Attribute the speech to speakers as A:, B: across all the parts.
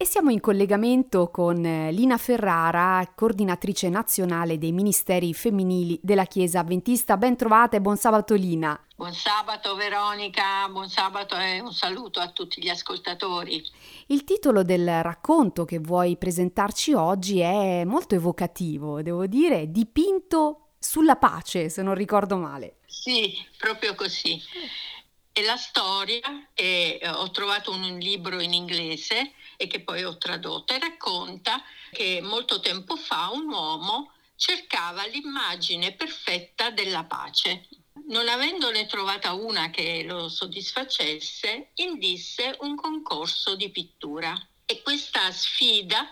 A: E siamo in collegamento con eh, Lina Ferrara, coordinatrice nazionale dei ministeri femminili della Chiesa Adventista. Ben trovata e buon sabato Lina.
B: Buon sabato Veronica, buon sabato e un saluto a tutti gli ascoltatori.
A: Il titolo del racconto che vuoi presentarci oggi è molto evocativo, devo dire, dipinto sulla pace, se non ricordo male.
B: Sì, proprio così. È la storia che ho trovato un libro in inglese e che poi ho tradotto e racconta che molto tempo fa un uomo cercava l'immagine perfetta della pace. Non avendone trovata una che lo soddisfacesse, indisse un concorso di pittura. E questa sfida,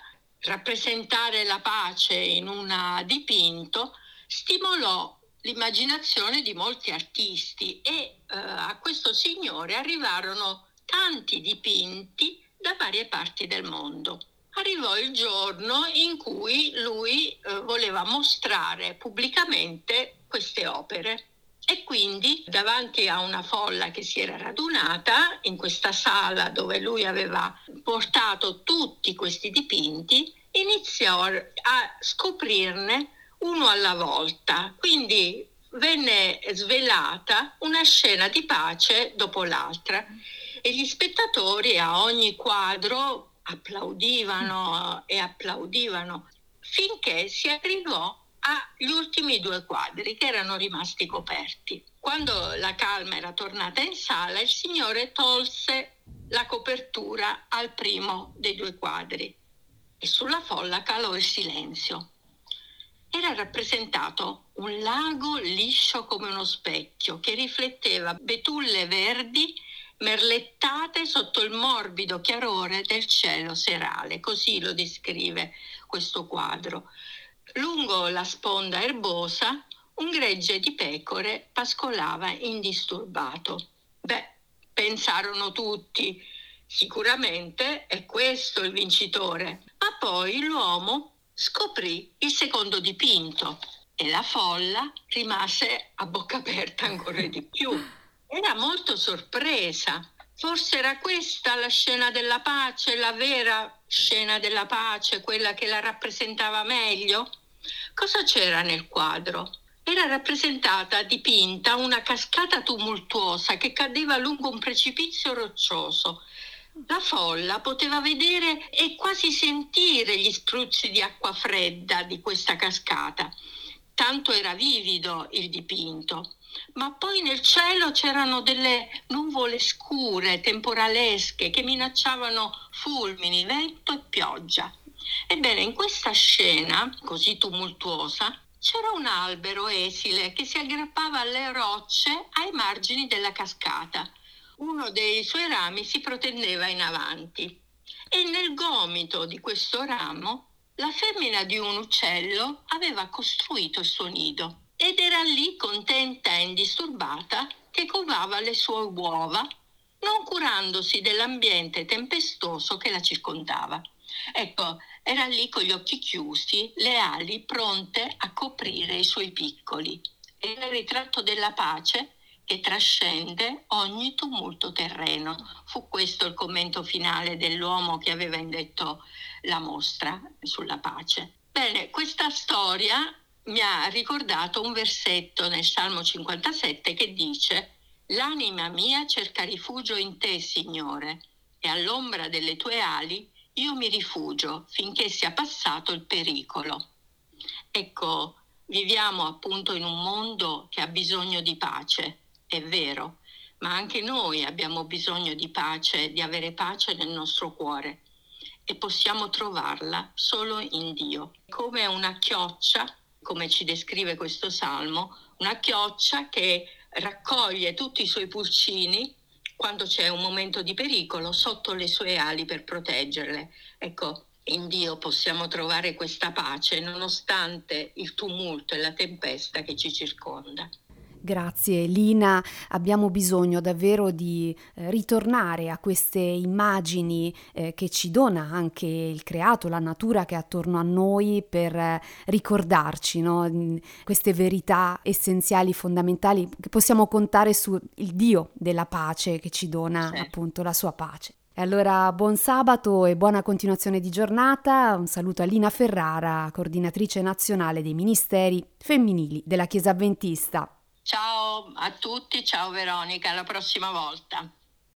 B: rappresentare la pace in un dipinto, stimolò l'immaginazione di molti artisti e eh, a questo signore arrivarono tanti dipinti da varie parti del mondo. Arrivò il giorno in cui lui eh, voleva mostrare pubblicamente queste opere e quindi davanti a una folla che si era radunata in questa sala dove lui aveva portato tutti questi dipinti, iniziò a scoprirne uno alla volta. Quindi venne svelata una scena di pace dopo l'altra e gli spettatori a ogni quadro applaudivano e applaudivano finché si arrivò agli ultimi due quadri che erano rimasti coperti. Quando la calma era tornata in sala, il signore tolse la copertura al primo dei due quadri e sulla folla calò il silenzio. Era rappresentato un lago liscio come uno specchio che rifletteva betulle verdi merlettate sotto il morbido chiarore del cielo serale, così lo descrive questo quadro. Lungo la sponda erbosa un gregge di pecore pascolava indisturbato. Beh, pensarono tutti, sicuramente è questo il vincitore. Ma poi l'uomo scoprì il secondo dipinto e la folla rimase a bocca aperta ancora di più era molto sorpresa. Forse era questa la scena della pace, la vera scena della pace, quella che la rappresentava meglio? Cosa c'era nel quadro? Era rappresentata, dipinta, una cascata tumultuosa che cadeva lungo un precipizio roccioso. La folla poteva vedere e quasi sentire gli spruzzi di acqua fredda di questa cascata. Tanto era vivido il dipinto ma poi nel cielo c'erano delle nuvole scure, temporalesche, che minacciavano fulmini, vento e pioggia. Ebbene, in questa scena così tumultuosa c'era un albero esile che si aggrappava alle rocce ai margini della cascata. Uno dei suoi rami si protendeva in avanti e nel gomito di questo ramo la femmina di un uccello aveva costruito il suo nido ed era lì contenta e indisturbata che covava le sue uova, non curandosi dell'ambiente tempestoso che la circondava. Ecco, era lì con gli occhi chiusi, le ali pronte a coprire i suoi piccoli. Era il ritratto della pace che trascende ogni tumulto terreno. Fu questo il commento finale dell'uomo che aveva indetto la mostra sulla pace. Bene, questa storia mi ha ricordato un versetto nel Salmo 57 che dice L'anima mia cerca rifugio in te, Signore, e all'ombra delle tue ali io mi rifugio finché sia passato il pericolo. Ecco, viviamo appunto in un mondo che ha bisogno di pace, è vero, ma anche noi abbiamo bisogno di pace, di avere pace nel nostro cuore e possiamo trovarla solo in Dio. Come una chioccia come ci descrive questo salmo, una chioccia che raccoglie tutti i suoi pulcini quando c'è un momento di pericolo sotto le sue ali per proteggerle. Ecco, in Dio possiamo trovare questa pace nonostante il tumulto e la tempesta che ci circonda.
A: Grazie Lina, abbiamo bisogno davvero di eh, ritornare a queste immagini eh, che ci dona anche il creato, la natura che è attorno a noi per eh, ricordarci no? queste verità essenziali, fondamentali, che possiamo contare sul Dio della pace che ci dona sì. appunto la sua pace. E allora buon sabato e buona continuazione di giornata. Un saluto a Lina Ferrara, coordinatrice nazionale dei ministeri femminili della Chiesa Avventista.
B: Ciao a tutti, ciao Veronica, alla prossima volta.